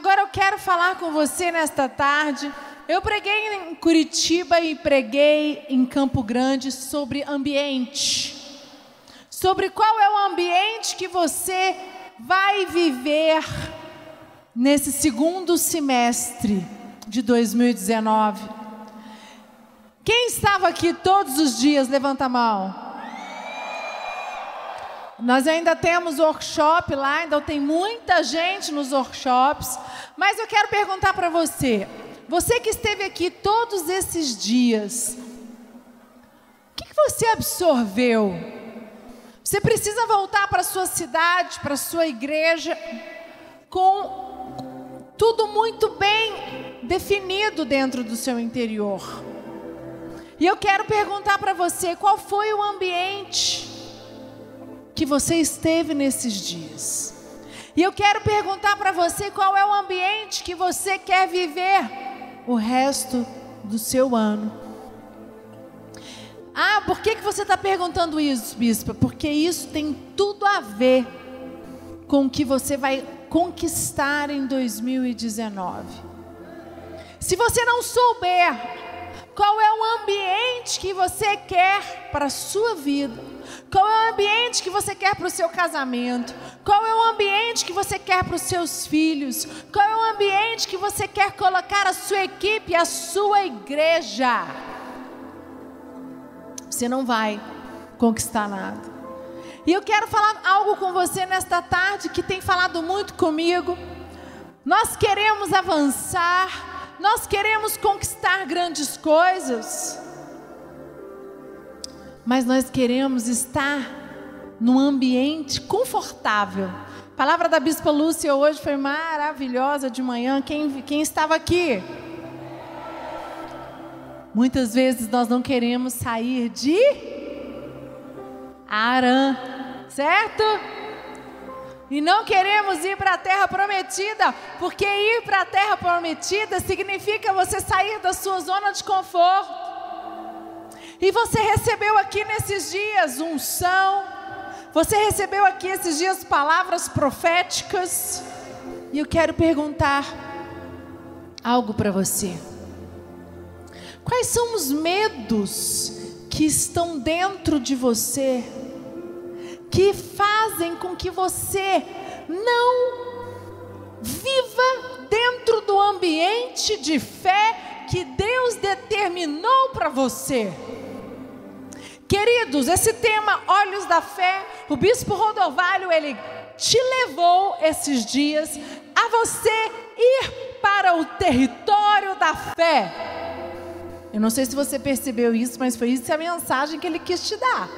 Agora eu quero falar com você nesta tarde. Eu preguei em Curitiba e preguei em Campo Grande sobre ambiente. Sobre qual é o ambiente que você vai viver nesse segundo semestre de 2019. Quem estava aqui todos os dias? Levanta a mão. Nós ainda temos workshop lá, ainda tem muita gente nos workshops. Mas eu quero perguntar para você: você que esteve aqui todos esses dias, o que, que você absorveu? Você precisa voltar para sua cidade, para sua igreja, com tudo muito bem definido dentro do seu interior. E eu quero perguntar para você: qual foi o ambiente? Que você esteve nesses dias. E eu quero perguntar para você qual é o ambiente que você quer viver o resto do seu ano. Ah, por que, que você está perguntando isso, bispa? Porque isso tem tudo a ver com o que você vai conquistar em 2019. Se você não souber qual é o ambiente que você quer para a sua vida, qual é o ambiente que você quer para o seu casamento? Qual é o ambiente que você quer para os seus filhos? Qual é o ambiente que você quer colocar a sua equipe, a sua igreja? Você não vai conquistar nada. E eu quero falar algo com você nesta tarde que tem falado muito comigo. Nós queremos avançar, nós queremos conquistar grandes coisas mas nós queremos estar num ambiente confortável. A palavra da Bispa Lúcia hoje foi maravilhosa de manhã. Quem, quem estava aqui? Muitas vezes nós não queremos sair de Arã, certo? E não queremos ir para a terra prometida, porque ir para a terra prometida significa você sair da sua zona de conforto. E você recebeu aqui nesses dias unção, você recebeu aqui esses dias palavras proféticas. E eu quero perguntar algo para você. Quais são os medos que estão dentro de você, que fazem com que você não viva dentro do ambiente de fé que Deus determinou para você? Queridos, esse tema Olhos da Fé, o bispo Rodovalho, ele te levou esses dias a você ir para o território da fé. Eu não sei se você percebeu isso, mas foi isso a mensagem que ele quis te dar.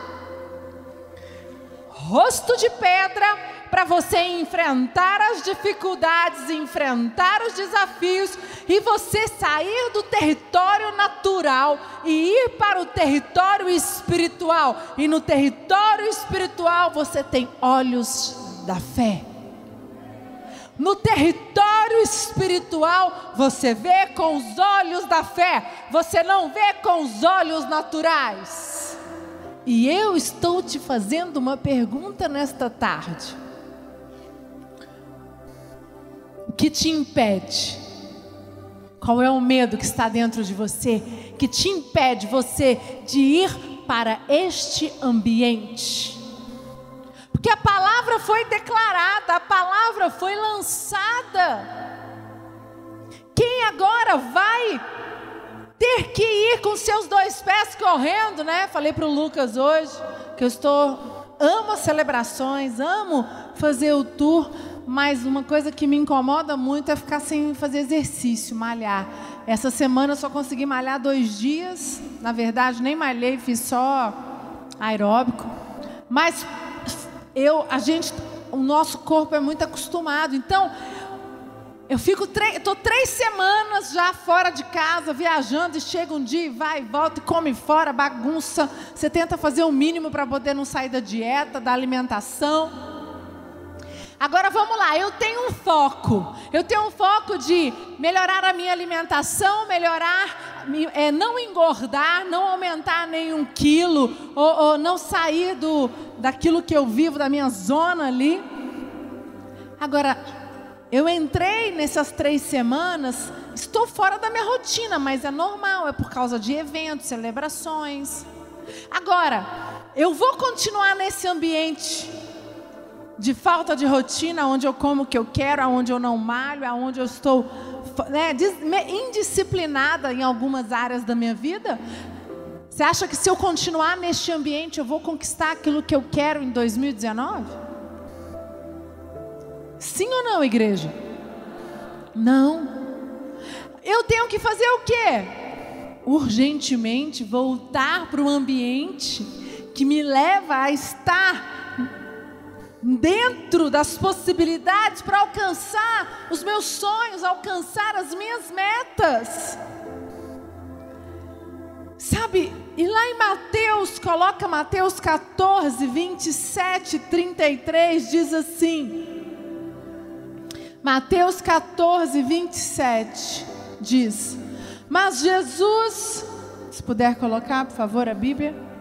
Rosto de pedra para você enfrentar as dificuldades, enfrentar os desafios e você sair do território natural e ir para o território espiritual. E no território espiritual você tem olhos da fé. No território espiritual, você vê com os olhos da fé, você não vê com os olhos naturais. E eu estou te fazendo uma pergunta nesta tarde. O que te impede? Qual é o medo que está dentro de você que te impede você de ir para este ambiente? Porque a palavra foi declarada, a palavra foi lançada. Quem agora vai ter que ir com seus dois pés correndo, né? Falei para o Lucas hoje que eu estou amo as celebrações, amo fazer o tour, mas uma coisa que me incomoda muito é ficar sem fazer exercício, malhar. Essa semana eu só consegui malhar dois dias. Na verdade, nem malhei, fiz só aeróbico. Mas eu, a gente, o nosso corpo é muito acostumado. Então, eu fico estou três semanas já fora de casa, viajando, e chega um dia e vai e volta e come fora, bagunça. Você tenta fazer o mínimo para poder não sair da dieta, da alimentação. Agora vamos lá, eu tenho um foco. Eu tenho um foco de melhorar a minha alimentação, melhorar, é, não engordar, não aumentar nenhum quilo, ou, ou não sair do, daquilo que eu vivo, da minha zona ali. Agora, eu entrei nessas três semanas, estou fora da minha rotina, mas é normal, é por causa de eventos, celebrações. Agora, eu vou continuar nesse ambiente de falta de rotina, onde eu como o que eu quero, onde eu não malho, onde eu estou né, indisciplinada em algumas áreas da minha vida? Você acha que se eu continuar neste ambiente eu vou conquistar aquilo que eu quero em 2019? Sim ou não, igreja? Não. Eu tenho que fazer o quê? Urgentemente voltar para o ambiente que me leva a estar dentro das possibilidades para alcançar os meus sonhos, alcançar as minhas metas. Sabe, e lá em Mateus, coloca Mateus 14, 27, 33, diz assim: Mateus 14, 27 diz: Mas Jesus, se puder colocar, por favor, a Bíblia.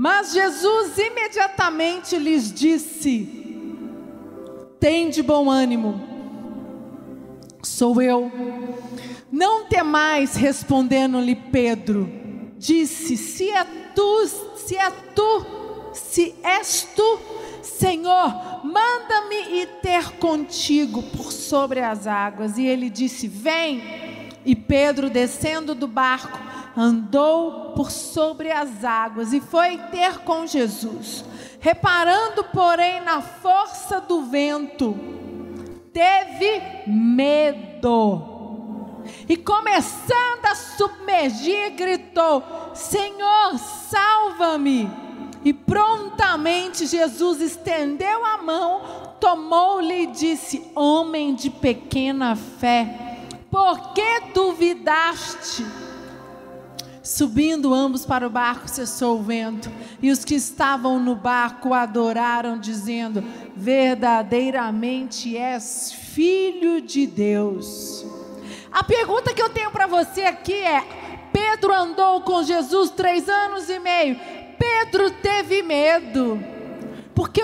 Mas Jesus imediatamente lhes disse: Tem de bom ânimo, sou eu. Não temais, respondendo-lhe Pedro, disse: Se é tu, se é tu, se és tu, Senhor, manda-me ir ter contigo por sobre as águas. E ele disse: Vem. E Pedro, descendo do barco, andou por sobre as águas e foi ter com Jesus. Reparando, porém, na força do vento, teve medo. E começando a submergir, gritou: Senhor, salva-me. E prontamente Jesus estendeu a mão, tomou-lhe e disse: Homem de pequena fé, por que duvidaste? Subindo ambos para o barco, cessou o vento, e os que estavam no barco adoraram, dizendo: Verdadeiramente és filho de Deus. A pergunta que eu tenho para você aqui é: Pedro andou com Jesus três anos e meio, Pedro teve medo, porque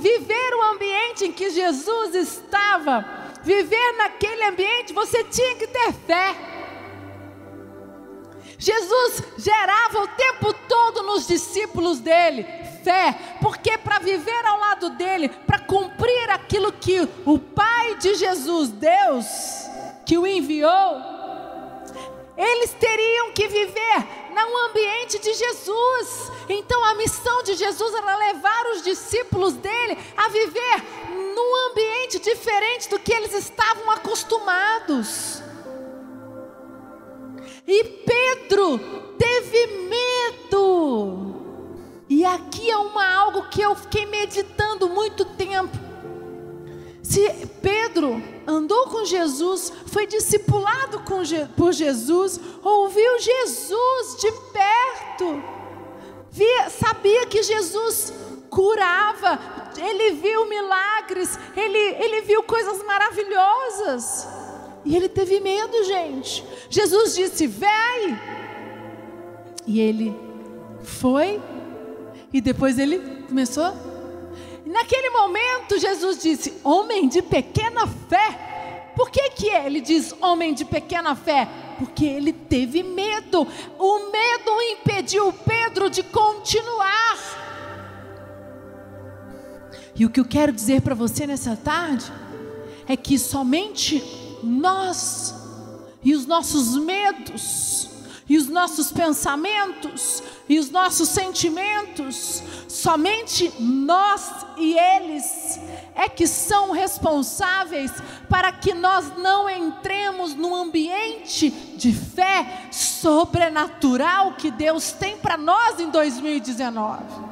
viver o ambiente em que Jesus estava, viver naquele ambiente, você tinha que ter fé. Jesus gerava o tempo todo nos discípulos dele fé, porque para viver ao lado dele, para cumprir aquilo que o Pai de Jesus, Deus, que o enviou, eles teriam que viver no ambiente de Jesus. Então a missão de Jesus era levar os discípulos dele a viver num ambiente diferente do que eles estavam acostumados. E Pedro teve medo. E aqui é uma algo que eu fiquei meditando muito tempo. Se Pedro andou com Jesus, foi discipulado por Jesus, ouviu Jesus de perto, via, sabia que Jesus curava, ele viu milagres, ele, ele viu coisas maravilhosas. E ele teve medo, gente. Jesus disse: Vai. E ele foi. E depois ele começou Naquele momento, Jesus disse: Homem de pequena fé. Por que, que ele diz homem de pequena fé? Porque ele teve medo. O medo impediu Pedro de continuar. E o que eu quero dizer para você nessa tarde é que somente nós e os nossos medos e os nossos pensamentos e os nossos sentimentos, somente nós e eles é que são responsáveis para que nós não entremos no ambiente de fé sobrenatural que Deus tem para nós em 2019.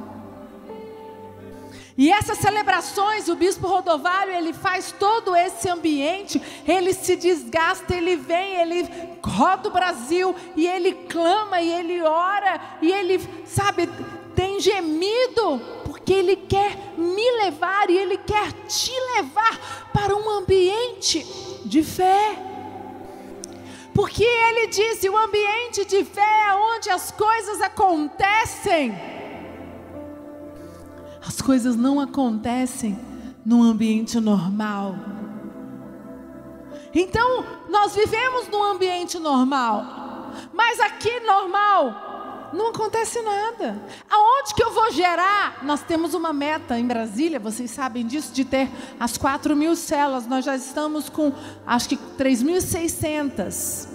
E essas celebrações, o bispo Rodovalho, ele faz todo esse ambiente, ele se desgasta, ele vem, ele roda o Brasil e ele clama e ele ora e ele, sabe, tem gemido, porque ele quer me levar e ele quer te levar para um ambiente de fé. Porque ele disse: o ambiente de fé é onde as coisas acontecem. As coisas não acontecem num ambiente normal. Então, nós vivemos num ambiente normal, mas aqui normal não acontece nada. Aonde que eu vou gerar? Nós temos uma meta em Brasília, vocês sabem disso, de ter as 4 mil células. Nós já estamos com, acho que 3.600.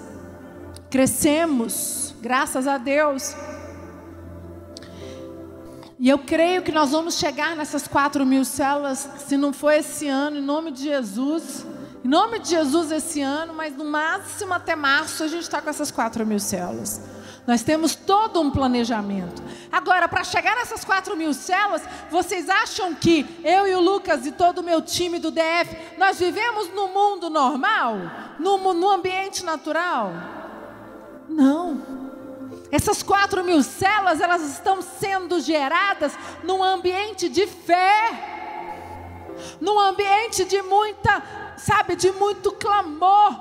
Crescemos, graças a Deus. E eu creio que nós vamos chegar nessas 4 mil células, se não for esse ano, em nome de Jesus. Em nome de Jesus esse ano, mas no máximo até março a gente está com essas 4 mil células. Nós temos todo um planejamento. Agora, para chegar nessas 4 mil células, vocês acham que eu e o Lucas e todo o meu time do DF, nós vivemos no mundo normal? No, no ambiente natural? Não. Essas 4 mil células, elas estão sendo geradas num ambiente de fé, num ambiente de muita sabe, de muito clamor,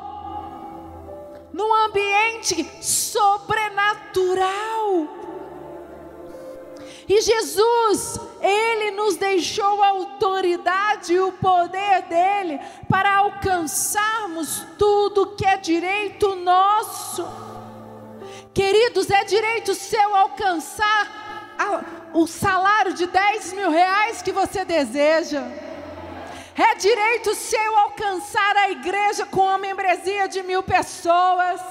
num ambiente sobrenatural. E Jesus, Ele nos deixou a autoridade e o poder dEle para alcançarmos tudo que é direito nosso. Queridos, é direito seu alcançar a, o salário de 10 mil reais que você deseja. É direito seu alcançar a igreja com uma membresia de mil pessoas.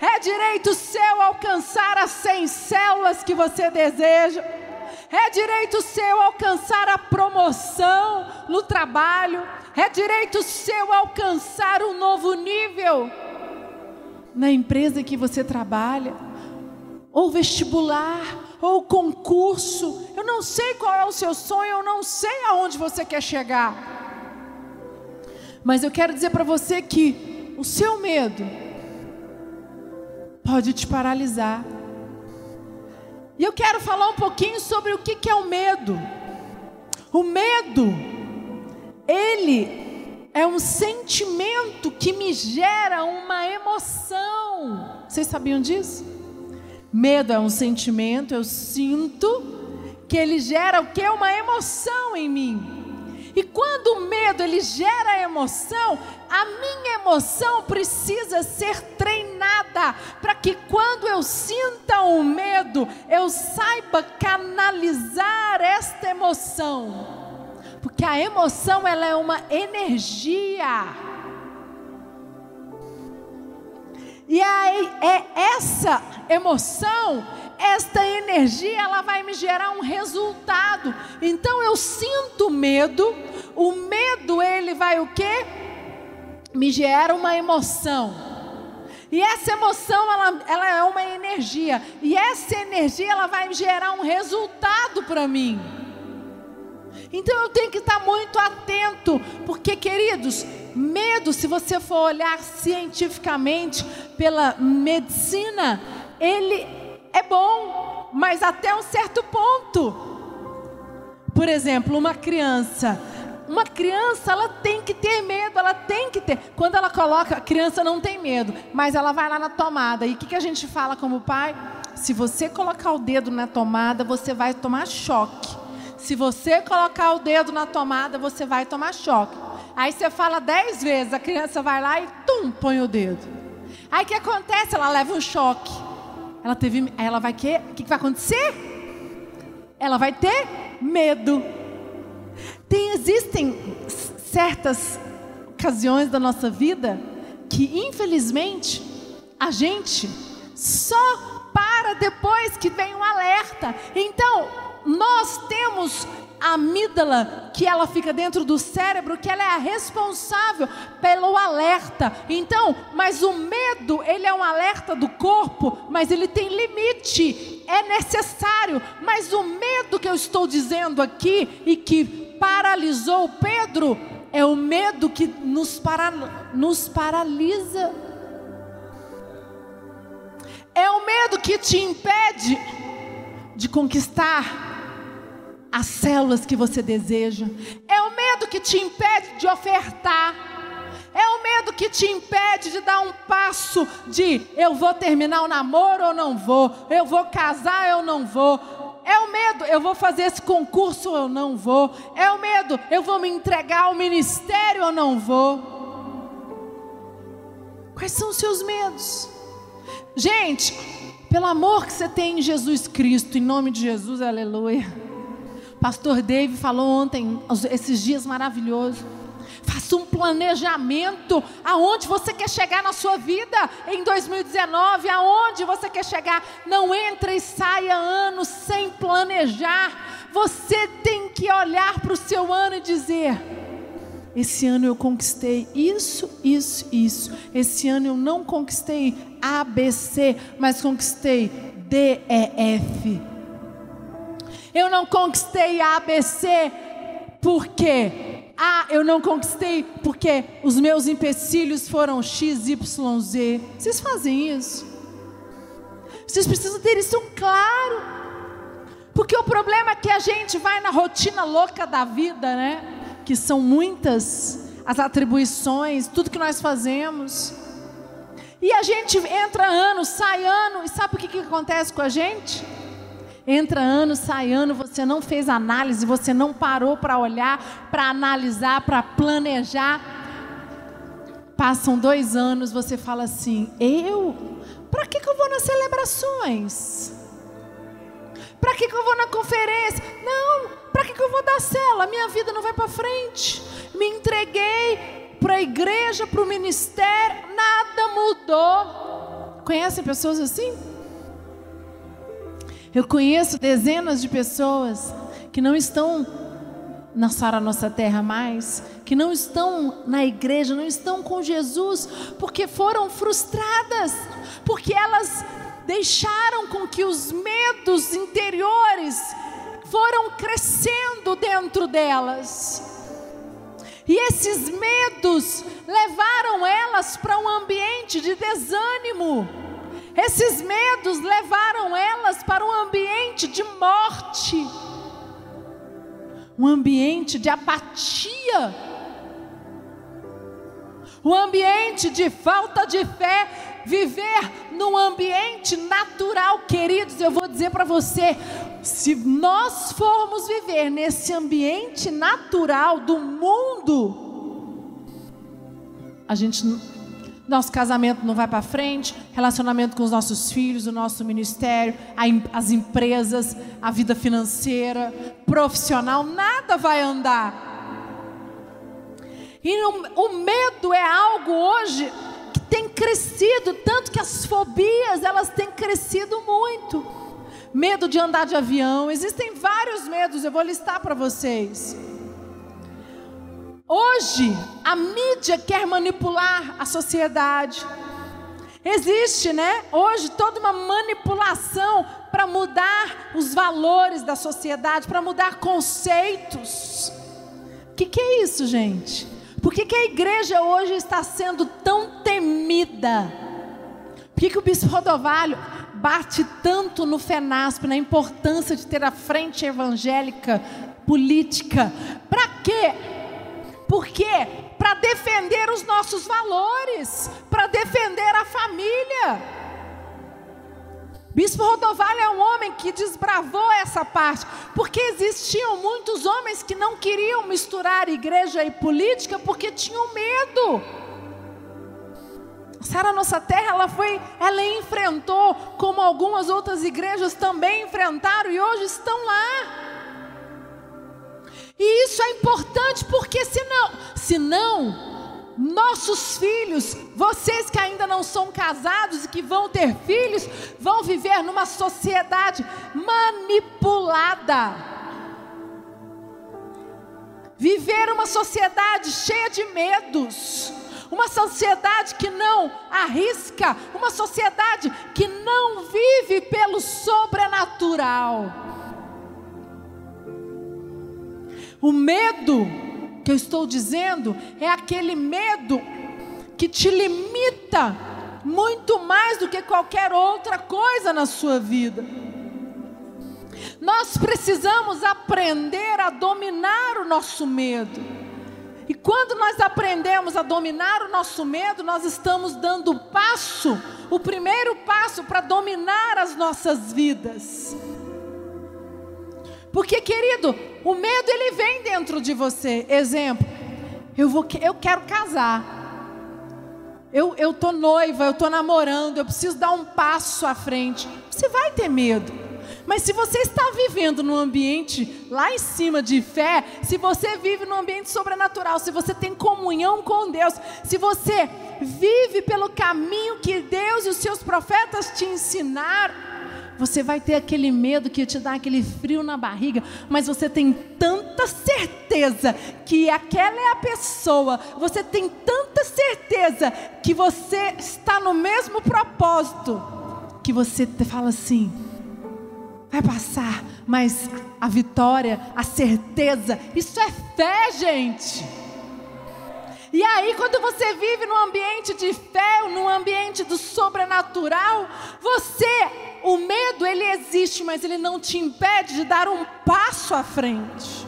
É direito seu alcançar as 100 células que você deseja. É direito seu alcançar a promoção no trabalho. É direito seu alcançar um novo nível na empresa que você trabalha. Ou vestibular, ou concurso. Eu não sei qual é o seu sonho, eu não sei aonde você quer chegar. Mas eu quero dizer para você que o seu medo pode te paralisar. E eu quero falar um pouquinho sobre o que é o medo. O medo, ele é um sentimento que me gera uma emoção. Vocês sabiam disso? Medo é um sentimento, eu sinto que ele gera o que? Uma emoção em mim. E quando o medo ele gera emoção, a minha emoção precisa ser treinada para que quando eu sinta o medo, eu saiba canalizar esta emoção. Porque a emoção ela é uma energia. E aí é essa emoção esta energia ela vai me gerar um resultado. Então eu sinto medo, o medo ele vai o quê? Me gera uma emoção. E essa emoção ela, ela é uma energia, e essa energia ela vai gerar um resultado para mim. Então eu tenho que estar muito atento, porque queridos, medo, se você for olhar cientificamente pela medicina, ele é bom, mas até um certo ponto. Por exemplo, uma criança. Uma criança, ela tem que ter medo, ela tem que ter. Quando ela coloca, a criança não tem medo, mas ela vai lá na tomada. E o que, que a gente fala como pai? Se você colocar o dedo na tomada, você vai tomar choque. Se você colocar o dedo na tomada, você vai tomar choque. Aí você fala dez vezes, a criança vai lá e tum, põe o dedo. Aí o que acontece? Ela leva um choque. Ela teve, ela vai que, o que, que vai acontecer? Ela vai ter medo. Tem, existem certas ocasiões da nossa vida que, infelizmente, a gente só para depois que vem um alerta. Então, nós temos a amígdala, que ela fica dentro do cérebro, que ela é a responsável pelo alerta. Então, mas o medo, ele é um alerta do corpo, mas ele tem limite, é necessário. Mas o medo que eu estou dizendo aqui e que paralisou Pedro, é o medo que nos, para, nos paralisa. É o medo que te impede de conquistar as células que você deseja. É o medo que te impede de ofertar. É o medo que te impede de dar um passo de eu vou terminar o namoro ou não vou, eu vou casar ou não vou. É o medo, eu vou fazer esse concurso ou não vou. É o medo, eu vou me entregar ao ministério ou não vou. Quais são os seus medos? Gente, pelo amor que você tem em Jesus Cristo, em nome de Jesus, aleluia. Pastor Dave falou ontem, esses dias maravilhosos. Faça um planejamento aonde você quer chegar na sua vida em 2019, aonde você quer chegar. Não entre e saia ano sem planejar. Você tem que olhar para o seu ano e dizer: esse ano eu conquistei isso, isso, isso. Esse ano eu não conquistei ABC, mas conquistei D, E, F. Eu não conquistei ABC porque ah, eu não conquistei porque os meus empecilhos foram X, Y, Z. Vocês fazem isso? Vocês precisam ter isso claro. Porque o problema é que a gente vai na rotina louca da vida, né? Que são muitas as atribuições, tudo que nós fazemos. E a gente entra ano, sai ano, e sabe o que, que acontece com a gente? Entra ano, sai ano, você não fez análise, você não parou para olhar, para analisar, para planejar. Passam dois anos, você fala assim: eu? Para que, que eu vou nas celebrações? Para que, que eu vou na conferência? Não, para que, que eu vou dar cela? Minha vida não vai para frente. Me entreguei para a igreja, para o ministério, nada mudou. Conhecem pessoas assim? Eu conheço dezenas de pessoas que não estão na Sara Nossa Terra mais, que não estão na igreja, não estão com Jesus, porque foram frustradas, porque elas deixaram com que os medos interiores foram crescendo dentro delas. E esses medos levaram elas para um ambiente de desânimo esses medos levaram elas para um ambiente de morte, um ambiente de apatia, um ambiente de falta de fé, viver num ambiente natural, queridos. Eu vou dizer para você: se nós formos viver nesse ambiente natural do mundo, a gente nosso casamento não vai para frente, relacionamento com os nossos filhos, o nosso ministério, as empresas, a vida financeira, profissional, nada vai andar. E o medo é algo hoje que tem crescido, tanto que as fobias, elas têm crescido muito. Medo de andar de avião, existem vários medos, eu vou listar para vocês. Hoje, a mídia quer manipular a sociedade. Existe, né? Hoje toda uma manipulação para mudar os valores da sociedade, para mudar conceitos. O que, que, é isso, gente? Por que, que a igreja hoje está sendo tão temida? Por que, que o bispo Rodovalho bate tanto no FENASP, na importância de ter a frente evangélica política? Para quê? Por quê? Para defender os nossos valores, para defender a família. Bispo Rodovalho é um homem que desbravou essa parte, porque existiam muitos homens que não queriam misturar igreja e política porque tinham medo. Sara Nossa Terra, ela foi, ela enfrentou, como algumas outras igrejas também enfrentaram e hoje estão lá. E isso é importante porque senão, senão nossos filhos, vocês que ainda não são casados e que vão ter filhos, vão viver numa sociedade manipulada. Viver uma sociedade cheia de medos, uma sociedade que não arrisca, uma sociedade que não vive pelo sobrenatural. O medo que eu estou dizendo é aquele medo que te limita muito mais do que qualquer outra coisa na sua vida. Nós precisamos aprender a dominar o nosso medo. E quando nós aprendemos a dominar o nosso medo, nós estamos dando o passo, o primeiro passo para dominar as nossas vidas. Porque, querido, o medo ele vem dentro de você. Exemplo, eu vou eu quero casar. Eu, eu tô noiva, eu tô namorando, eu preciso dar um passo à frente. Você vai ter medo. Mas se você está vivendo num ambiente lá em cima de fé, se você vive num ambiente sobrenatural, se você tem comunhão com Deus, se você vive pelo caminho que Deus e os seus profetas te ensinaram, você vai ter aquele medo que te dá aquele frio na barriga, mas você tem tanta certeza que aquela é a pessoa, você tem tanta certeza que você está no mesmo propósito, que você fala assim: vai passar, mas a vitória, a certeza, isso é fé, gente. E aí, quando você vive num ambiente de fé, num ambiente do sobrenatural, você o medo ele existe, mas ele não te impede de dar um passo à frente.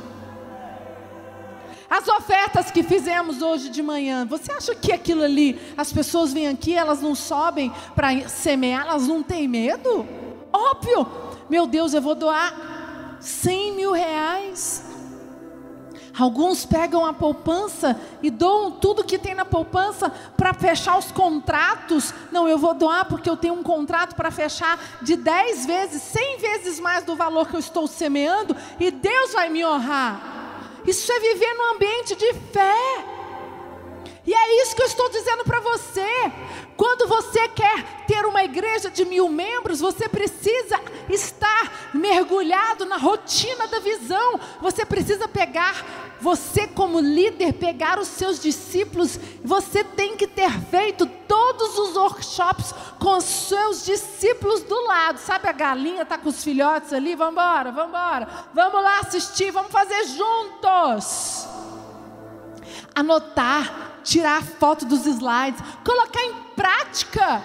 As ofertas que fizemos hoje de manhã, você acha que aquilo ali, as pessoas vêm aqui, elas não sobem para semear, elas não têm medo? Óbvio, meu Deus, eu vou doar 100 mil reais. Alguns pegam a poupança e doam tudo que tem na poupança para fechar os contratos. Não, eu vou doar porque eu tenho um contrato para fechar de 10 vezes, 100 vezes mais do valor que eu estou semeando e Deus vai me honrar. Isso é viver num ambiente de fé. E é isso que eu estou dizendo para você. Quando você quer ter uma igreja de mil membros, você precisa estar mergulhado na rotina da visão. Você precisa pegar, você como líder, pegar os seus discípulos. Você tem que ter feito todos os workshops com os seus discípulos do lado. Sabe a galinha está com os filhotes ali? Vamos embora, vamos embora. Vamos lá assistir, vamos fazer juntos. Anotar tirar foto dos slides, colocar em prática.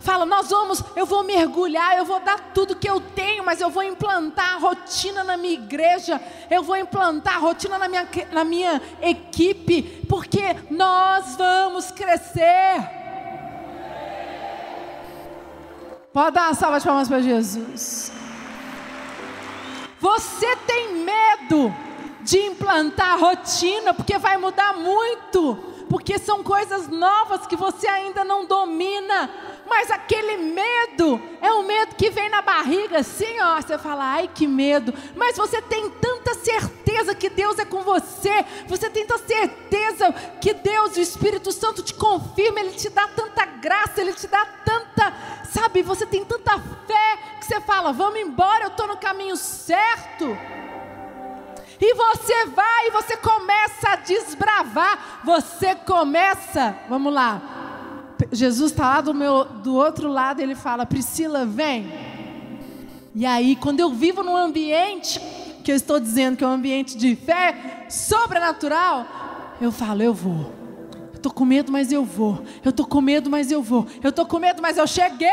Fala, nós vamos, eu vou mergulhar, eu vou dar tudo que eu tenho, mas eu vou implantar a rotina na minha igreja, eu vou implantar a rotina na minha, na minha equipe, porque nós vamos crescer. Pode dar uma salva de palmas para Jesus. Você tem medo de implantar a rotina, porque vai mudar muito, porque são coisas novas que você ainda não domina. Mas aquele medo é um medo que vem na barriga, assim, ó. Você fala, ai que medo. Mas você tem tanta certeza que Deus é com você. Você tem tanta certeza que Deus, o Espírito Santo, te confirma. Ele te dá tanta graça, ele te dá tanta, sabe? Você tem tanta fé que você fala, vamos embora, eu estou no caminho certo. E você vai e você começa a desbravar. Você começa, vamos lá. Jesus está lá do, meu, do outro lado, ele fala: Priscila, vem. E aí, quando eu vivo num ambiente que eu estou dizendo que é um ambiente de fé sobrenatural, eu falo: eu vou. Eu estou com medo, mas eu vou. Eu estou com medo, mas eu vou. Eu estou com medo, mas eu cheguei.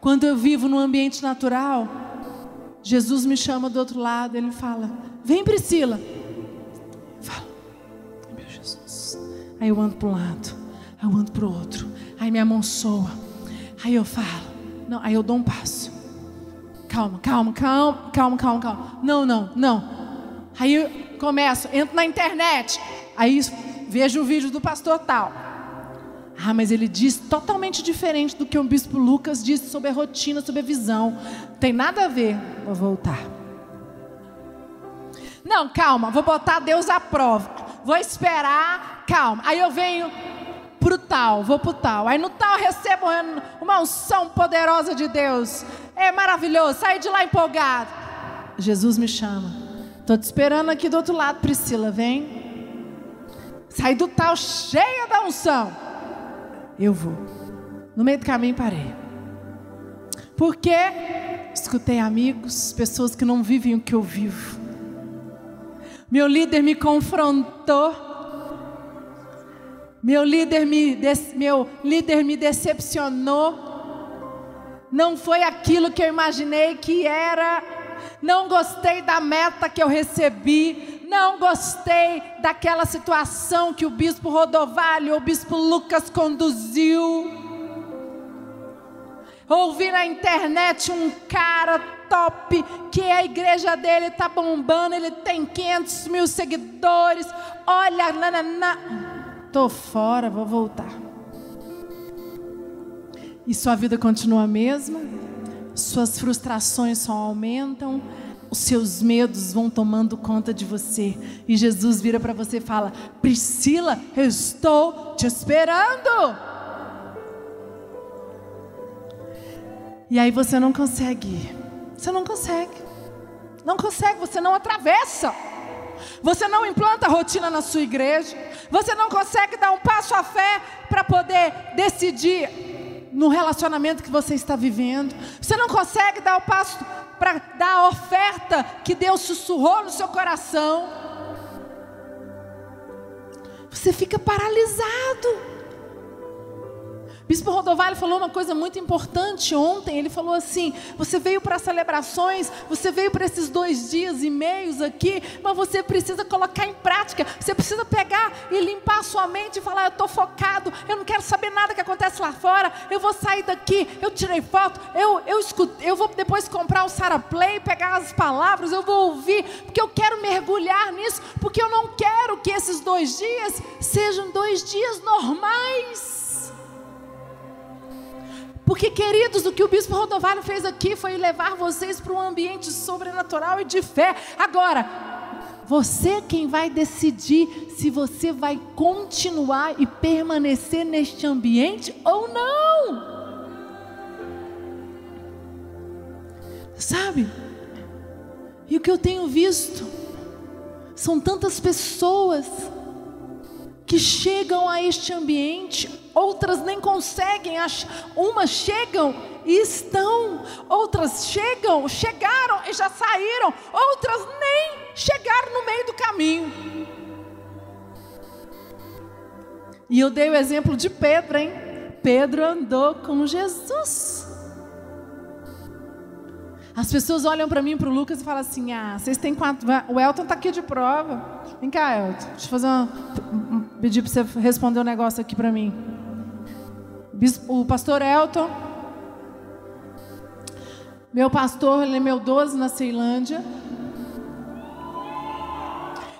Quando eu vivo num ambiente natural, Jesus me chama do outro lado, ele fala: Vem, Priscila. Fala, meu Jesus. Aí eu ando para um lado, aí eu ando para o outro, aí minha mão soa. Aí eu falo, não, aí eu dou um passo. Calma, calma, calma, calma, calma, calma. Não, não, não. Aí eu começo, entro na internet, aí vejo o vídeo do pastor tal. Ah, mas ele diz totalmente diferente do que o bispo Lucas disse sobre a rotina, sobre a visão. Tem nada a ver. Vou voltar. Não, calma, vou botar Deus à prova. Vou esperar, calma. Aí eu venho pro tal, vou pro tal. Aí no tal recebo uma unção poderosa de Deus. É maravilhoso, saí de lá empolgado. Jesus me chama. Tô te esperando aqui do outro lado, Priscila, vem. Saí do tal cheia da unção eu vou. No meio do caminho parei. Porque escutei amigos, pessoas que não vivem o que eu vivo. Meu líder me confrontou. Meu líder me, meu líder me decepcionou. Não foi aquilo que eu imaginei que era. Não gostei da meta que eu recebi não gostei daquela situação que o bispo Rodovalho, o bispo Lucas conduziu. Ouvi na internet um cara top, que a igreja dele está bombando, ele tem 500 mil seguidores. Olha, nanana. tô fora, vou voltar. E sua vida continua a mesma, suas frustrações só aumentam, os seus medos vão tomando conta de você. E Jesus vira para você e fala: Priscila, eu estou te esperando. E aí você não consegue. Você não consegue. Não consegue, você não atravessa. Você não implanta rotina na sua igreja. Você não consegue dar um passo à fé para poder decidir no relacionamento que você está vivendo. Você não consegue dar o passo para dar a oferta que Deus sussurrou no seu coração. Você fica paralisado. Bispo Rodovalho falou uma coisa muito importante ontem. Ele falou assim: você veio para celebrações, você veio para esses dois dias e meios aqui, mas você precisa colocar em prática. Você precisa pegar e limpar a sua mente e falar: eu estou focado, eu não quero saber nada que acontece lá fora. Eu vou sair daqui. Eu tirei foto, eu eu escuto, eu vou depois comprar o Sara Play, pegar as palavras, eu vou ouvir, porque eu quero mergulhar nisso, porque eu não quero que esses dois dias sejam dois dias normais. Porque, queridos, o que o bispo Rodovalho fez aqui foi levar vocês para um ambiente sobrenatural e de fé. Agora, você é quem vai decidir se você vai continuar e permanecer neste ambiente ou não. Sabe? E o que eu tenho visto são tantas pessoas que chegam a este ambiente, outras nem conseguem, umas chegam e estão, outras chegam, chegaram e já saíram, outras nem chegaram no meio do caminho. E eu dei o exemplo de Pedro, hein? Pedro andou com Jesus. As pessoas olham para mim para o Lucas e falam assim: Ah, vocês têm quatro. O Elton está aqui de prova. Vem cá, Elton. Deixa eu fazer uma. Pedir para você responder um negócio aqui para mim. O pastor Elton. Meu pastor, ele é meu 12 na Ceilândia.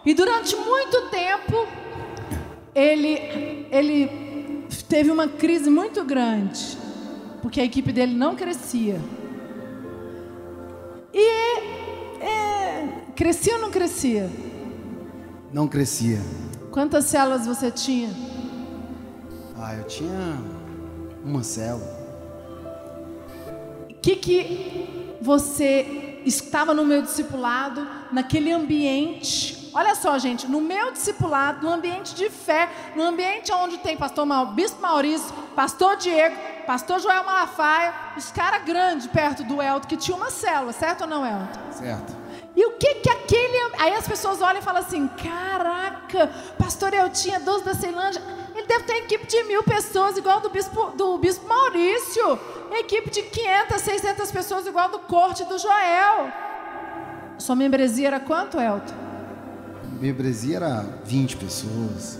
E durante muito tempo, ele, ele teve uma crise muito grande. Porque a equipe dele não crescia. E é, crescia ou não crescia? Não crescia. Quantas células você tinha? Ah, eu tinha uma célula. O que, que você estava no meu discipulado, naquele ambiente? Olha só, gente, no meu discipulado, no ambiente de fé, no ambiente onde tem pastor Mal, Bispo Maurício, pastor Diego, pastor Joel Malafaia, os caras grandes perto do Elton, que tinha uma célula, certo ou não, Elton? Certo. E o que que aquele. Aí as pessoas olham e falam assim: caraca, pastor eu tinha 12 da Ceilândia. Ele deve ter equipe de mil pessoas, igual do bispo, do bispo Maurício. Equipe de 500, 600 pessoas, igual do corte do Joel. Sua membresia era quanto, Elton? Membresia era 20 pessoas.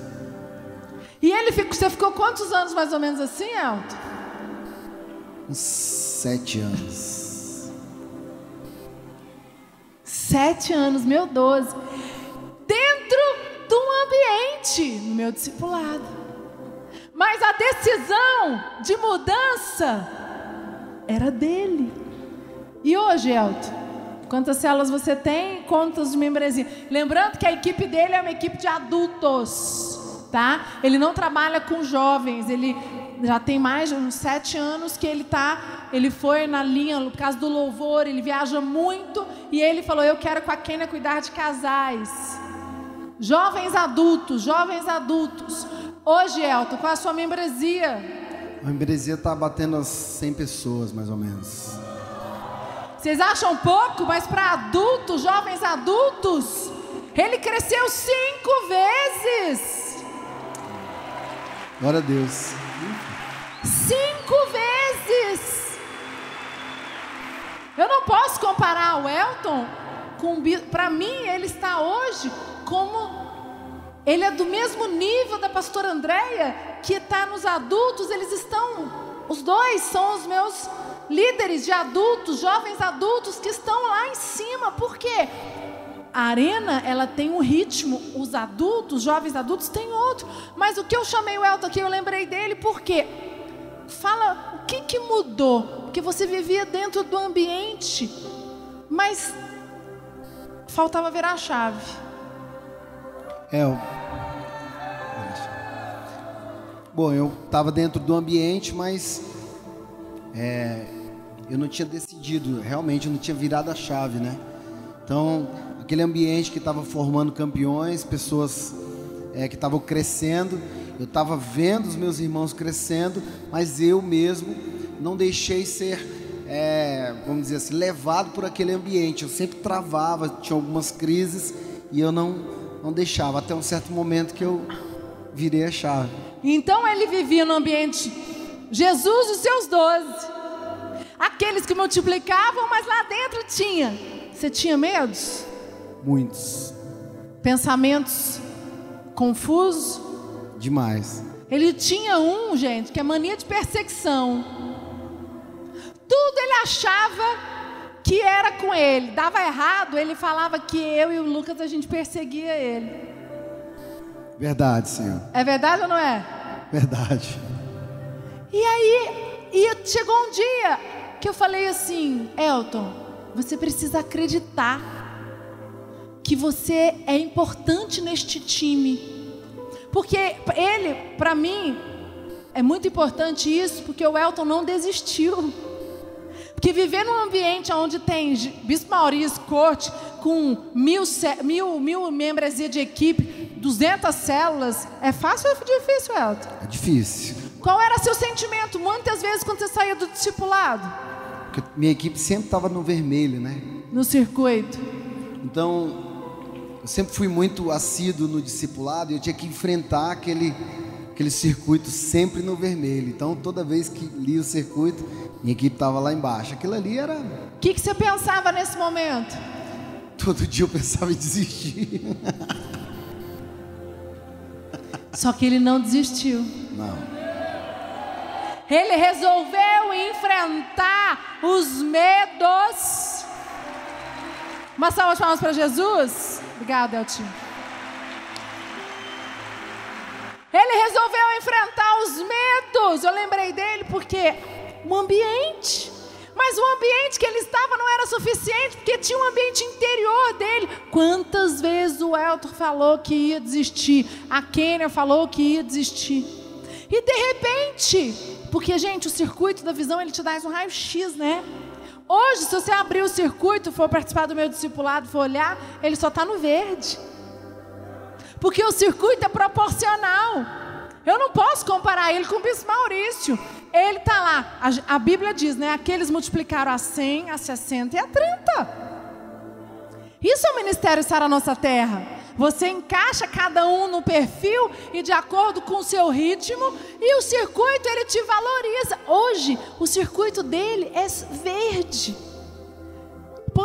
E ele ficou, você ficou quantos anos mais ou menos assim, Elton? Uns sete anos. Sete anos, meu doze. Dentro de um ambiente, no meu discipulado. Mas a decisão de mudança era dele. E hoje, Elton? Quantas células você tem? Quantas de membresia? Lembrando que a equipe dele é uma equipe de adultos, tá? Ele não trabalha com jovens, ele já tem mais de uns sete anos que ele tá, ele foi na linha, por causa do louvor, ele viaja muito e ele falou: Eu quero com a Kenia cuidar de casais. Jovens adultos, jovens adultos. Hoje, Elton, qual é a sua membresia? A membresia está batendo as 100 pessoas, mais ou menos. Vocês acham pouco, mas para adultos, jovens adultos, ele cresceu cinco vezes. Glória a Deus. Cinco vezes. Eu não posso comparar o Elton com. Para mim, ele está hoje como. Ele é do mesmo nível da pastora Andréia, que está nos adultos, eles estão. Os dois são os meus líderes de adultos, jovens adultos que estão lá em cima. Por quê? a arena, ela tem um ritmo, os adultos, os jovens adultos têm outro. Mas o que eu chamei o Elton aqui, eu lembrei dele porque fala o que, que mudou? Porque você vivia dentro do ambiente, mas faltava virar a chave. É, eu... Bom, eu estava dentro do ambiente, mas é, eu não tinha decidido, realmente eu não tinha virado a chave, né? Então, aquele ambiente que estava formando campeões, pessoas é, que estavam crescendo, eu estava vendo os meus irmãos crescendo, mas eu mesmo não deixei ser, é, vamos dizer assim, levado por aquele ambiente. Eu sempre travava, tinha algumas crises e eu não, não deixava, até um certo momento que eu virei a chave. Então ele vivia no ambiente Jesus e os seus doze, aqueles que multiplicavam, mas lá dentro tinha. Você tinha medos? Muitos. Pensamentos confusos? Demais. Ele tinha um, gente, que é mania de perseguição. Tudo ele achava que era com ele. Dava errado, ele falava que eu e o Lucas a gente perseguia ele. Verdade, Senhor. É verdade ou não é? Verdade. E aí, e chegou um dia que eu falei assim, Elton, você precisa acreditar que você é importante neste time. Porque ele, para mim, é muito importante isso, porque o Elton não desistiu. Porque viver num ambiente onde tem Bispo Maurício, corte, com mil, mil, mil membros de equipe, 200 células, é fácil ou é difícil, Elton? É difícil. Qual era seu sentimento muitas vezes quando você saía do discipulado? Porque minha equipe sempre estava no vermelho, né? No circuito. Então, eu sempre fui muito assíduo no discipulado e eu tinha que enfrentar aquele, aquele circuito sempre no vermelho. Então, toda vez que li o circuito, minha equipe estava lá embaixo. Aquilo ali era. O que, que você pensava nesse momento? Todo dia eu pensava em desistir. Só que ele não desistiu. Não. Ele resolveu enfrentar os medos. Uma salva de palmas para Jesus. Obrigada, Eltinho. Ele resolveu enfrentar os medos. Eu lembrei dele porque o ambiente. Mas o ambiente que ele estava não era suficiente, porque tinha um ambiente interior dele. Quantas vezes o Elton falou que ia desistir? A Kênia falou que ia desistir. E de repente, porque, gente, o circuito da visão ele te dá um raio-x, né? Hoje, se você abrir o circuito, for participar do meu discipulado, for olhar, ele só está no verde. Porque o circuito é proporcional. Eu não posso comparar ele com o Bispo Maurício. Ele está lá. A, a, Bíblia diz, né? Aqueles multiplicaram a 100, a 60 e a 30. Isso é o ministério estar na nossa terra. Você encaixa cada um no perfil e de acordo com o seu ritmo e o circuito ele te valoriza. Hoje o circuito dele é verde.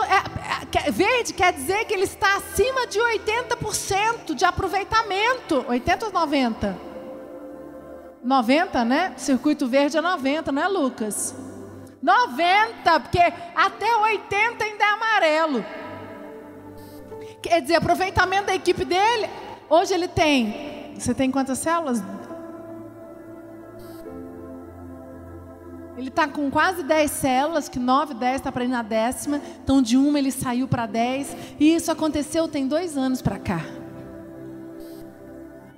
É, é, verde quer dizer que ele está acima de 80% de aproveitamento. 80 ou 90? 90, né? Circuito verde é 90, não é, Lucas? 90, porque até 80 ainda é amarelo. Quer dizer, aproveitamento da equipe dele, hoje ele tem. Você tem quantas células? Ele está com quase 10 células, que 9, 10 está para ir na décima. Então, de uma ele saiu para 10. E isso aconteceu tem dois anos para cá.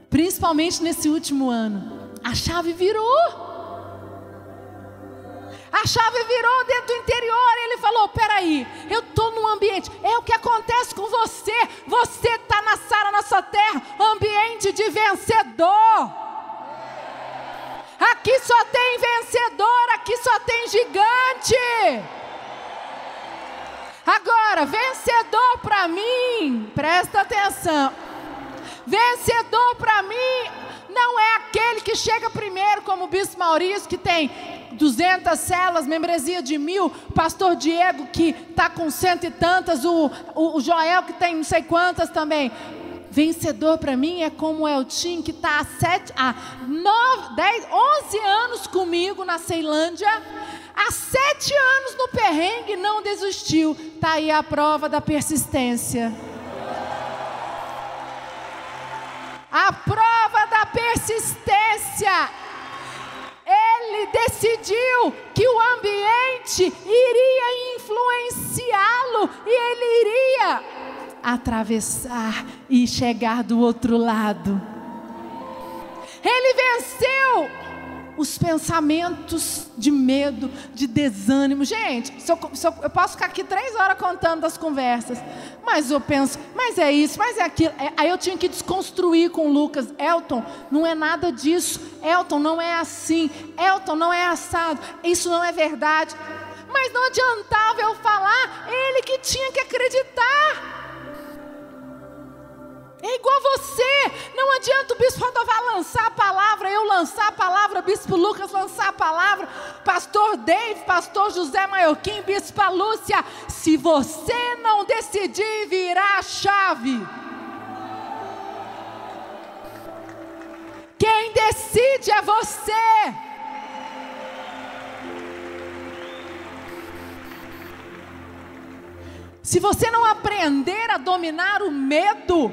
Principalmente nesse último ano. A chave virou. Chave virou dentro do interior. Ele falou: peraí, eu estou num ambiente. É o que acontece com você. Você está na Sara, na sua terra, ambiente de vencedor. Aqui só tem vencedor, aqui só tem gigante. Agora, vencedor para mim, presta atenção. Vencedor para mim não é aquele que chega primeiro, como o bispo Maurício, que tem 200 células, membresia de mil, pastor Diego que está com cento e tantas, o, o, Joel que tem não sei quantas também. Vencedor para mim é como o Eltim que está há, sete, há nove, dez, onze anos comigo na Ceilândia, há sete anos no perrengue não desistiu. Está aí a prova da persistência. A prova da persistência. Ele decidiu que o ambiente iria influenciá-lo e ele iria atravessar e chegar do outro lado. Ele venceu os pensamentos de medo, de desânimo. Gente, se eu, se eu, eu, posso ficar aqui três horas contando das conversas, mas eu penso, mas é isso, mas é aquilo. É, aí eu tinha que desconstruir com o Lucas. Elton, não é nada disso. Elton, não é assim. Elton, não é assado. Isso não é verdade. Mas não adiantava eu falar, ele que tinha que acreditar. É igual você. Não adianta o bispo Rodovar lançar a palavra, eu lançar a palavra, bispo Lucas lançar a palavra, pastor Dave, pastor José Maiorquim, bispo Lúcia. Se você não decidir virar a chave, quem decide é você. Se você não aprender a dominar o medo,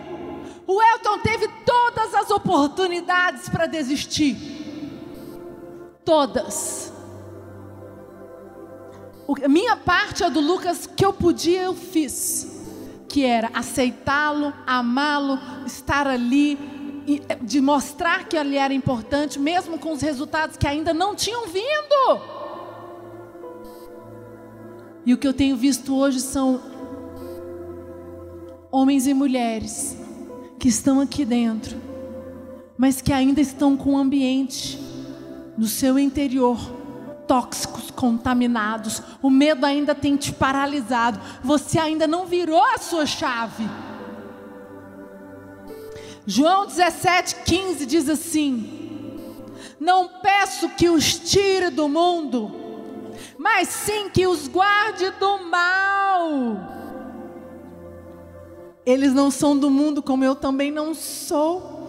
o Elton teve todas as oportunidades para desistir. Todas. a minha parte, a do Lucas, que eu podia, eu fiz. Que era aceitá-lo, amá-lo, estar ali, eh, de mostrar que ele era importante, mesmo com os resultados que ainda não tinham vindo. E o que eu tenho visto hoje são homens e mulheres que estão aqui dentro, mas que ainda estão com o ambiente no seu interior tóxicos, contaminados. O medo ainda tem te paralisado. Você ainda não virou a sua chave. João 17, 15 diz assim: Não peço que os tire do mundo, mas sim que os guarde do mal. Eles não são do mundo, como eu também não sou.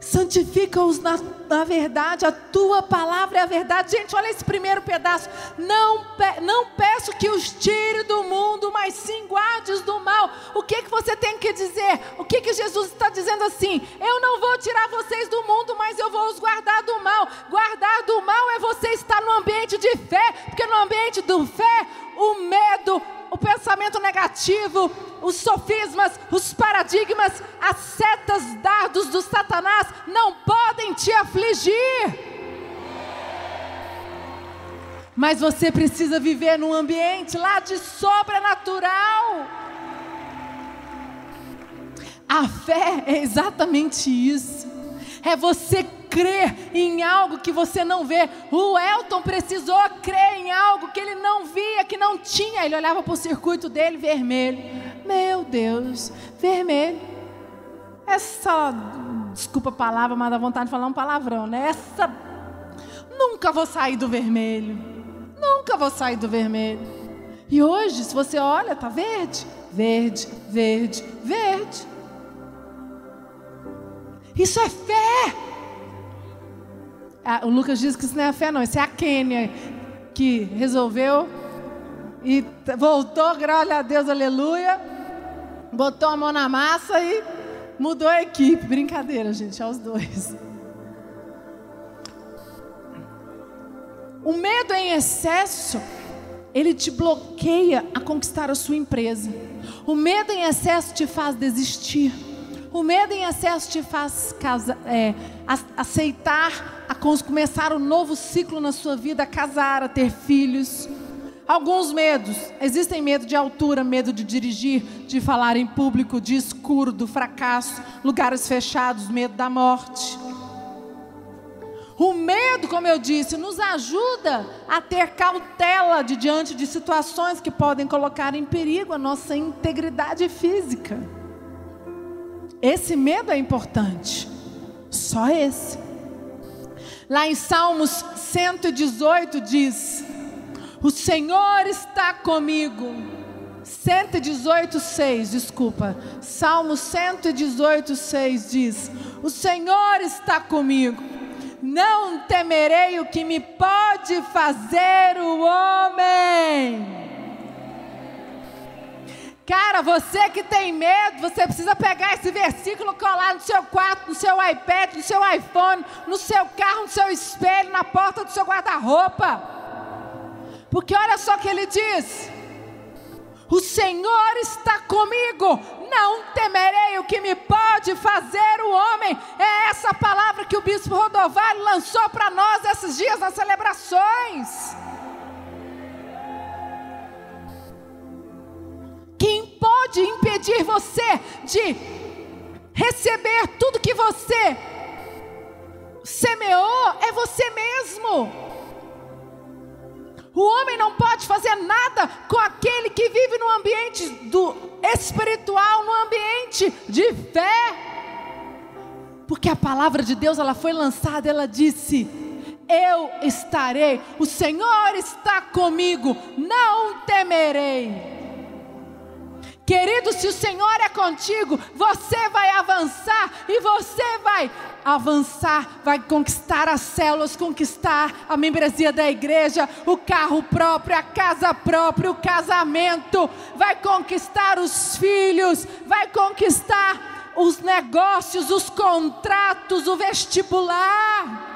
Santifica-os na, na, verdade, a tua palavra é a verdade. Gente, olha esse primeiro pedaço. Não, não peço que os tire do mundo, mas sim guardes do mal. O que, que você tem que dizer? O que, que Jesus está dizendo assim? Eu não vou tirar vocês do mundo, mas eu vou os guardar do mal. Guardar do mal é você estar no ambiente de fé, porque no ambiente do fé, o medo, o pensamento negativo, os sofismas, os paradigmas, as setas, dardos do Satanás não podem te afligir. Mas você precisa viver num ambiente lá de sobrenatural. A fé é exatamente isso. É você crer em algo que você não vê. O Elton precisou crer em algo que ele não via, que não tinha. Ele olhava para o circuito dele vermelho. Meu Deus, vermelho. Essa, desculpa a palavra, mas dá vontade de falar um palavrão, né? Essa, nunca vou sair do vermelho. Nunca vou sair do vermelho. E hoje, se você olha, tá verde, verde, verde, verde. Isso é fé. Ah, o Lucas diz que isso não é a fé, não. Isso é a Quênia que resolveu e voltou, graças a Deus, aleluia. Botou a mão na massa e mudou a equipe. Brincadeira, gente, aos dois. O medo em excesso, ele te bloqueia a conquistar a sua empresa. O medo em excesso te faz desistir. O medo em excesso te faz casa, é, aceitar, a começar um novo ciclo na sua vida, a casar, a ter filhos. Alguns medos. Existem medo de altura, medo de dirigir, de falar em público, de escuro, do fracasso, lugares fechados, medo da morte. O medo, como eu disse, nos ajuda a ter cautela de diante de situações que podem colocar em perigo a nossa integridade física. Esse medo é importante. Só esse. Lá em Salmos 118 diz: O Senhor está comigo. 118, 6, desculpa. Salmo 118, 6 diz: O Senhor está comigo. Não temerei o que me pode fazer o homem. Cara, você que tem medo, você precisa pegar esse versículo, colar no seu quarto, no seu iPad, no seu iPhone, no seu carro, no seu espelho, na porta do seu guarda-roupa. Porque olha só o que ele diz: O Senhor está comigo, não temerei o que me pode fazer o homem. É essa palavra que o bispo Rodovalho lançou para nós esses dias nas celebrações. Pode impedir você de receber tudo que você semeou é você mesmo. O homem não pode fazer nada com aquele que vive no ambiente do espiritual, no ambiente de fé. Porque a palavra de Deus, ela foi lançada, ela disse: Eu estarei, o Senhor está comigo, não temerei. Querido, se o Senhor é contigo, você vai avançar e você vai avançar, vai conquistar as células, conquistar a membresia da igreja, o carro próprio, a casa própria, o casamento, vai conquistar os filhos, vai conquistar os negócios, os contratos, o vestibular.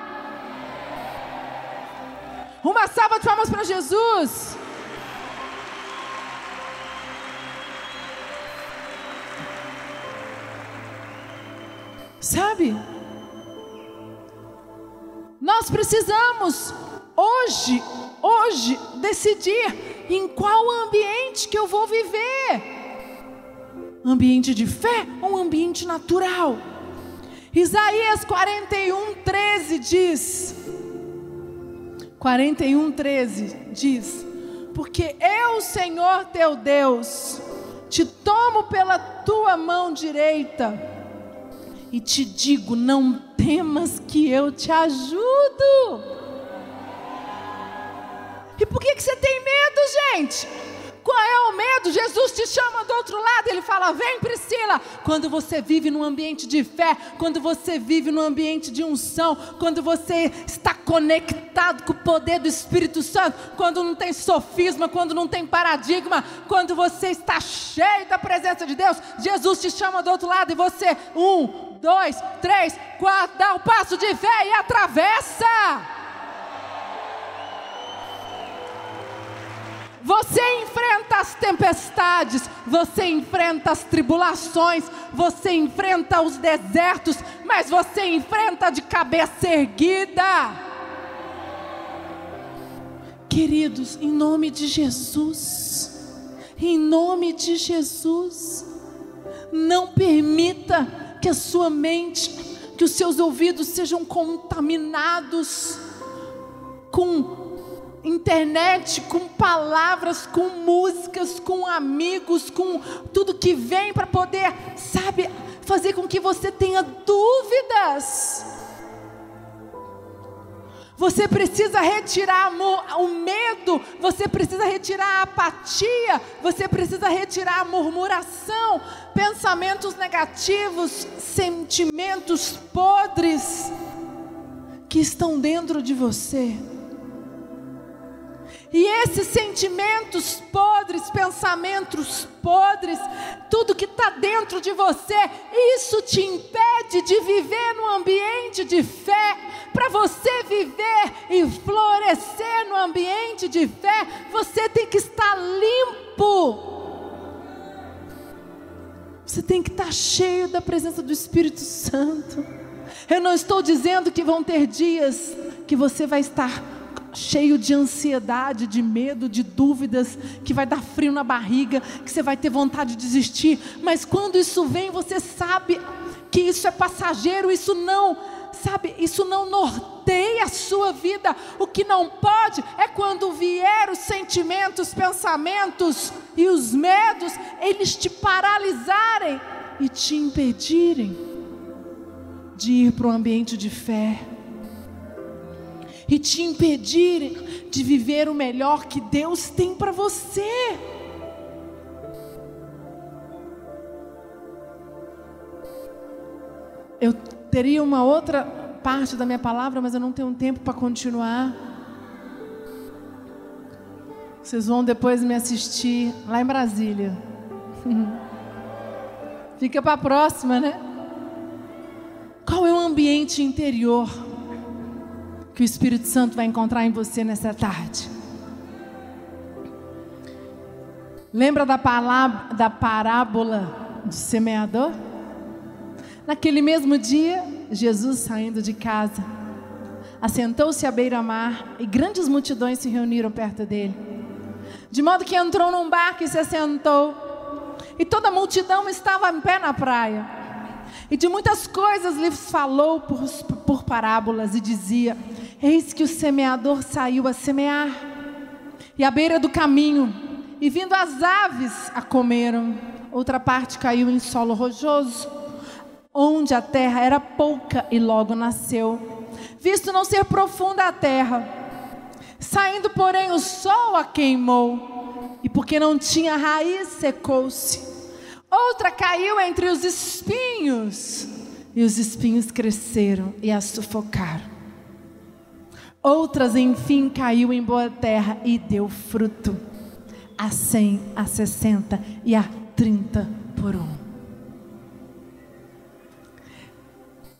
Uma salva de palmas para Jesus. Sabe? Nós precisamos hoje, hoje decidir em qual ambiente que eu vou viver. Ambiente de fé ou ambiente natural? Isaías 41, 13 diz: 41, 13 diz: Porque eu, Senhor teu Deus, te tomo pela tua mão direita e te digo: não temas que eu te ajudo. E por que, que você tem medo, gente? Qual é o medo? Jesus te chama do outro lado, ele fala: Vem, Priscila. Quando você vive num ambiente de fé, quando você vive num ambiente de unção, quando você está conectado com o poder do Espírito Santo, quando não tem sofisma, quando não tem paradigma, quando você está cheio da presença de Deus, Jesus te chama do outro lado e você, um, dois, três, quatro, dá um passo de fé e atravessa. Você enfrenta as tempestades, você enfrenta as tribulações, você enfrenta os desertos, mas você enfrenta de cabeça erguida. Queridos, em nome de Jesus, em nome de Jesus, não permita que a sua mente, que os seus ouvidos sejam contaminados com internet, com palavras, com músicas, com amigos, com tudo que vem para poder, sabe, fazer com que você tenha dúvidas. Você precisa retirar o medo, você precisa retirar a apatia, você precisa retirar a murmuração, pensamentos negativos, sentimentos podres que estão dentro de você. E esses sentimentos podres, pensamentos podres, tudo que está dentro de você, isso te impede de viver no ambiente de fé. Para você viver e florescer no ambiente de fé, você tem que estar limpo. Você tem que estar cheio da presença do Espírito Santo. Eu não estou dizendo que vão ter dias que você vai estar cheio de ansiedade, de medo, de dúvidas, que vai dar frio na barriga, que você vai ter vontade de desistir, mas quando isso vem, você sabe que isso é passageiro, isso não, sabe, isso não norteia a sua vida. O que não pode é quando vier os sentimentos, pensamentos e os medos, eles te paralisarem e te impedirem de ir para o ambiente de fé e te impedir de viver o melhor que Deus tem para você. Eu teria uma outra parte da minha palavra, mas eu não tenho tempo para continuar. Vocês vão depois me assistir lá em Brasília. Fica para a próxima, né? Qual é o ambiente interior que o Espírito Santo vai encontrar em você nessa tarde? Lembra da, palavra, da parábola do semeador? Naquele mesmo dia, Jesus saindo de casa, assentou-se à beira-mar e grandes multidões se reuniram perto dele. De modo que entrou num barco e se assentou, e toda a multidão estava em pé na praia. E de muitas coisas lhes falou por, por parábolas e dizia: Eis que o semeador saiu a semear, e à beira do caminho, e vindo as aves a comeram. Outra parte caiu em solo rochoso, onde a terra era pouca e logo nasceu, visto não ser profunda a terra. Saindo, porém, o sol a queimou, e porque não tinha raiz, secou-se. Outra caiu entre os espinhos, e os espinhos cresceram e a sufocaram. Outras, enfim, caiu em boa terra e deu fruto, a cem, a sessenta e a trinta por um.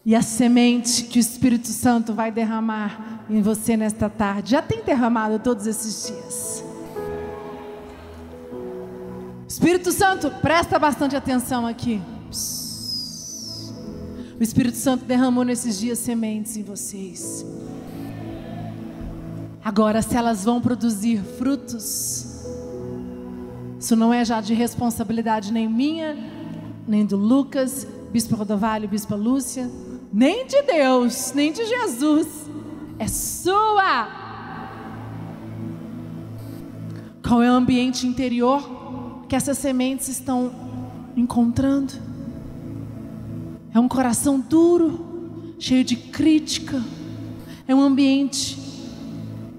E a semente que o Espírito Santo vai derramar em você nesta tarde, já tem derramado todos esses dias. Espírito Santo, presta bastante atenção aqui. O Espírito Santo derramou nesses dias sementes em vocês. Agora, se elas vão produzir frutos, isso não é já de responsabilidade nem minha, nem do Lucas, Bispo Rodovalho, Bispo Lúcia, nem de Deus, nem de Jesus. É sua. Qual é o ambiente interior? que essas sementes estão encontrando. É um coração duro, cheio de crítica. É um ambiente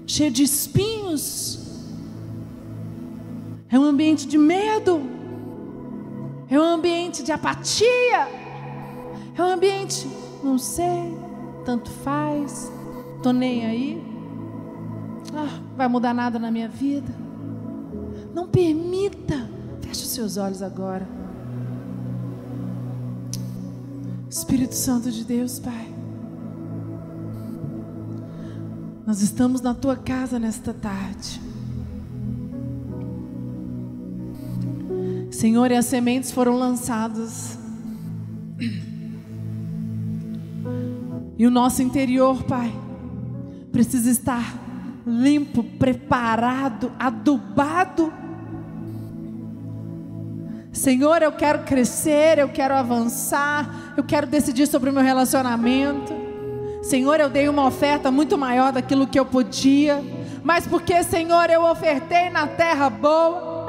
cheio de espinhos. É um ambiente de medo. É um ambiente de apatia. É um ambiente, não sei, tanto faz, tô nem aí. Ah, vai mudar nada na minha vida. Não permita Feche os seus olhos agora. Espírito Santo de Deus, Pai. Nós estamos na tua casa nesta tarde. Senhor, e as sementes foram lançadas. E o nosso interior, Pai, precisa estar limpo, preparado, adubado Senhor, eu quero crescer, eu quero avançar, eu quero decidir sobre o meu relacionamento. Senhor, eu dei uma oferta muito maior daquilo que eu podia, mas porque, Senhor, eu ofertei na terra boa.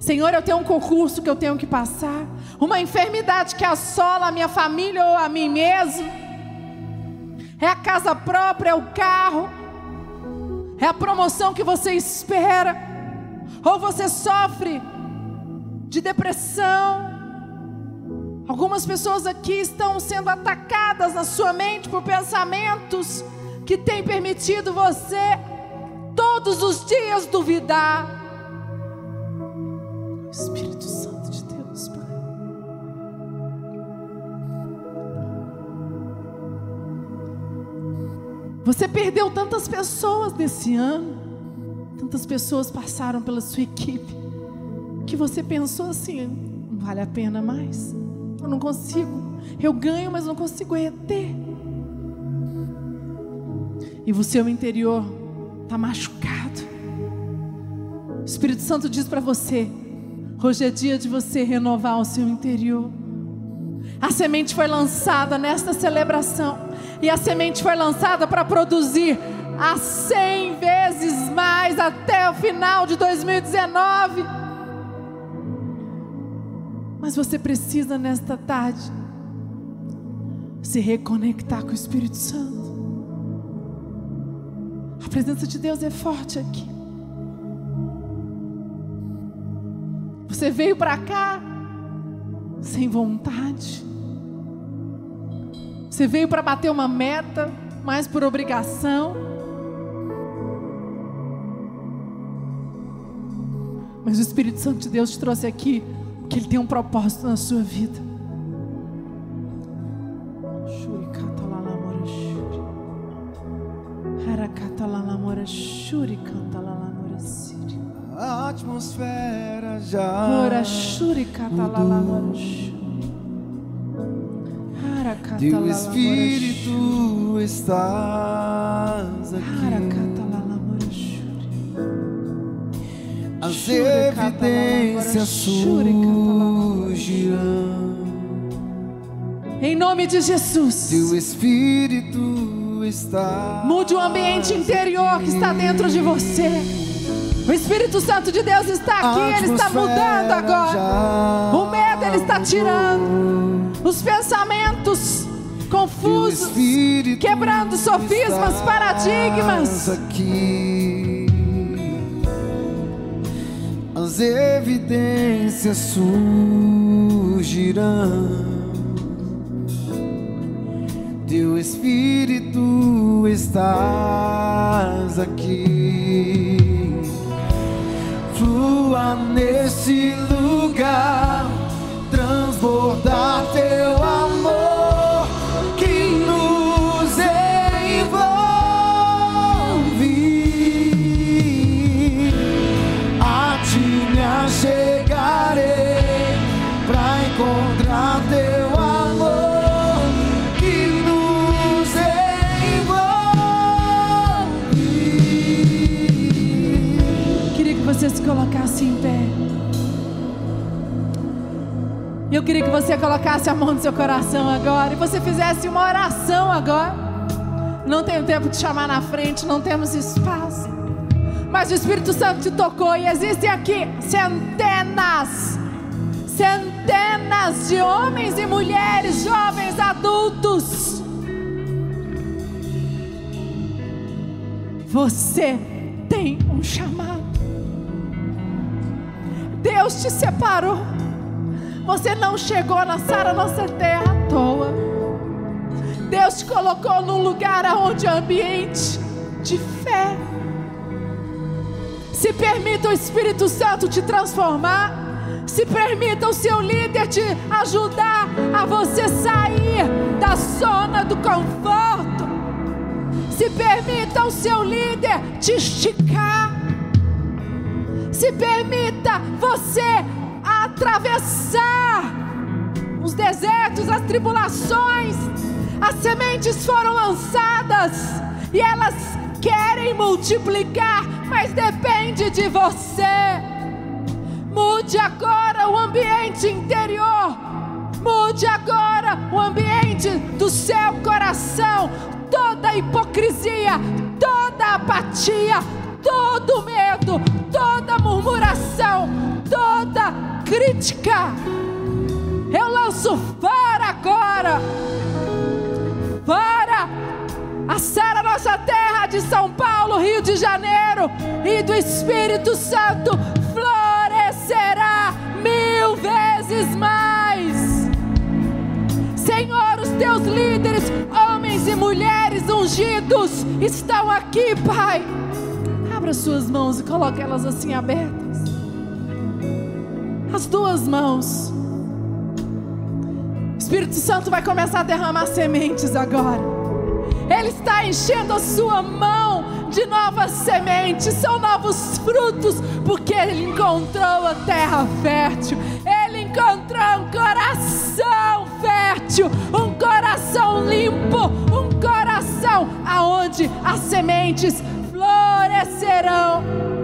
Senhor, eu tenho um concurso que eu tenho que passar, uma enfermidade que assola a minha família ou a mim mesmo. É a casa própria, é o carro, é a promoção que você espera ou você sofre de depressão. Algumas pessoas aqui estão sendo atacadas na sua mente por pensamentos que têm permitido você todos os dias duvidar. Espírito Santo de Deus, Pai. Você perdeu tantas pessoas nesse ano. Tantas pessoas passaram pela sua equipe que você pensou assim: não vale a pena mais. Eu não consigo. Eu ganho, mas não consigo reter. E o seu interior está machucado. O Espírito Santo diz para você: hoje é dia de você renovar o seu interior. A semente foi lançada nesta celebração. E a semente foi lançada para produzir a cem vezes mais até o final de 2019. Mas você precisa nesta tarde se reconectar com o Espírito Santo. A presença de Deus é forte aqui. Você veio para cá sem vontade. Você veio para bater uma meta, mais por obrigação. Mas o Espírito Santo de Deus te trouxe aqui, porque Ele tem um propósito na sua vida. A atmosfera já. Harakata Teu Espírito estás aqui. As evidências surgirão. Em nome de Teu Jesus. Espírito está. Mude o ambiente interior que está dentro de você. O Espírito Santo de Deus está aqui, ele está mudando agora. O medo ele está tirando. Os pensamentos confusos, quebrando sofismas, paradigmas. Aqui. As evidências surgirão. Teu Espírito estás aqui. Flua nesse lugar, transbordar teu amor Eu queria que você colocasse a mão no seu coração agora e você fizesse uma oração agora. Não tenho tempo de chamar na frente, não temos espaço. Mas o Espírito Santo te tocou e existem aqui centenas, centenas de homens e mulheres, jovens, adultos. Você tem um chamado. Deus te separou. Você não chegou na Sara nossa terra à toa. Deus te colocou num lugar onde é ambiente de fé. Se permita o Espírito Santo te transformar. Se permita o seu líder te ajudar a você sair da zona do conforto. Se permita o seu líder te esticar. Se permita você atravessar os desertos, as tribulações. As sementes foram lançadas e elas querem multiplicar, mas depende de você. Mude agora o ambiente interior. Mude agora o ambiente do seu coração. Toda hipocrisia, toda apatia, todo medo, toda murmuração, toda crítica. Eu lanço fora agora. Fora a Sara, nossa terra de São Paulo, Rio de Janeiro e do Espírito Santo florescerá mil vezes mais. Senhor, os teus líderes, homens e mulheres ungidos, estão aqui, Pai. Abra suas mãos e coloque elas assim abertas. As duas mãos. O Espírito Santo vai começar a derramar sementes agora. Ele está enchendo a sua mão de novas sementes, são novos frutos, porque ele encontrou a terra fértil. Ele encontrou um coração fértil, um coração limpo, um coração aonde as sementes florescerão.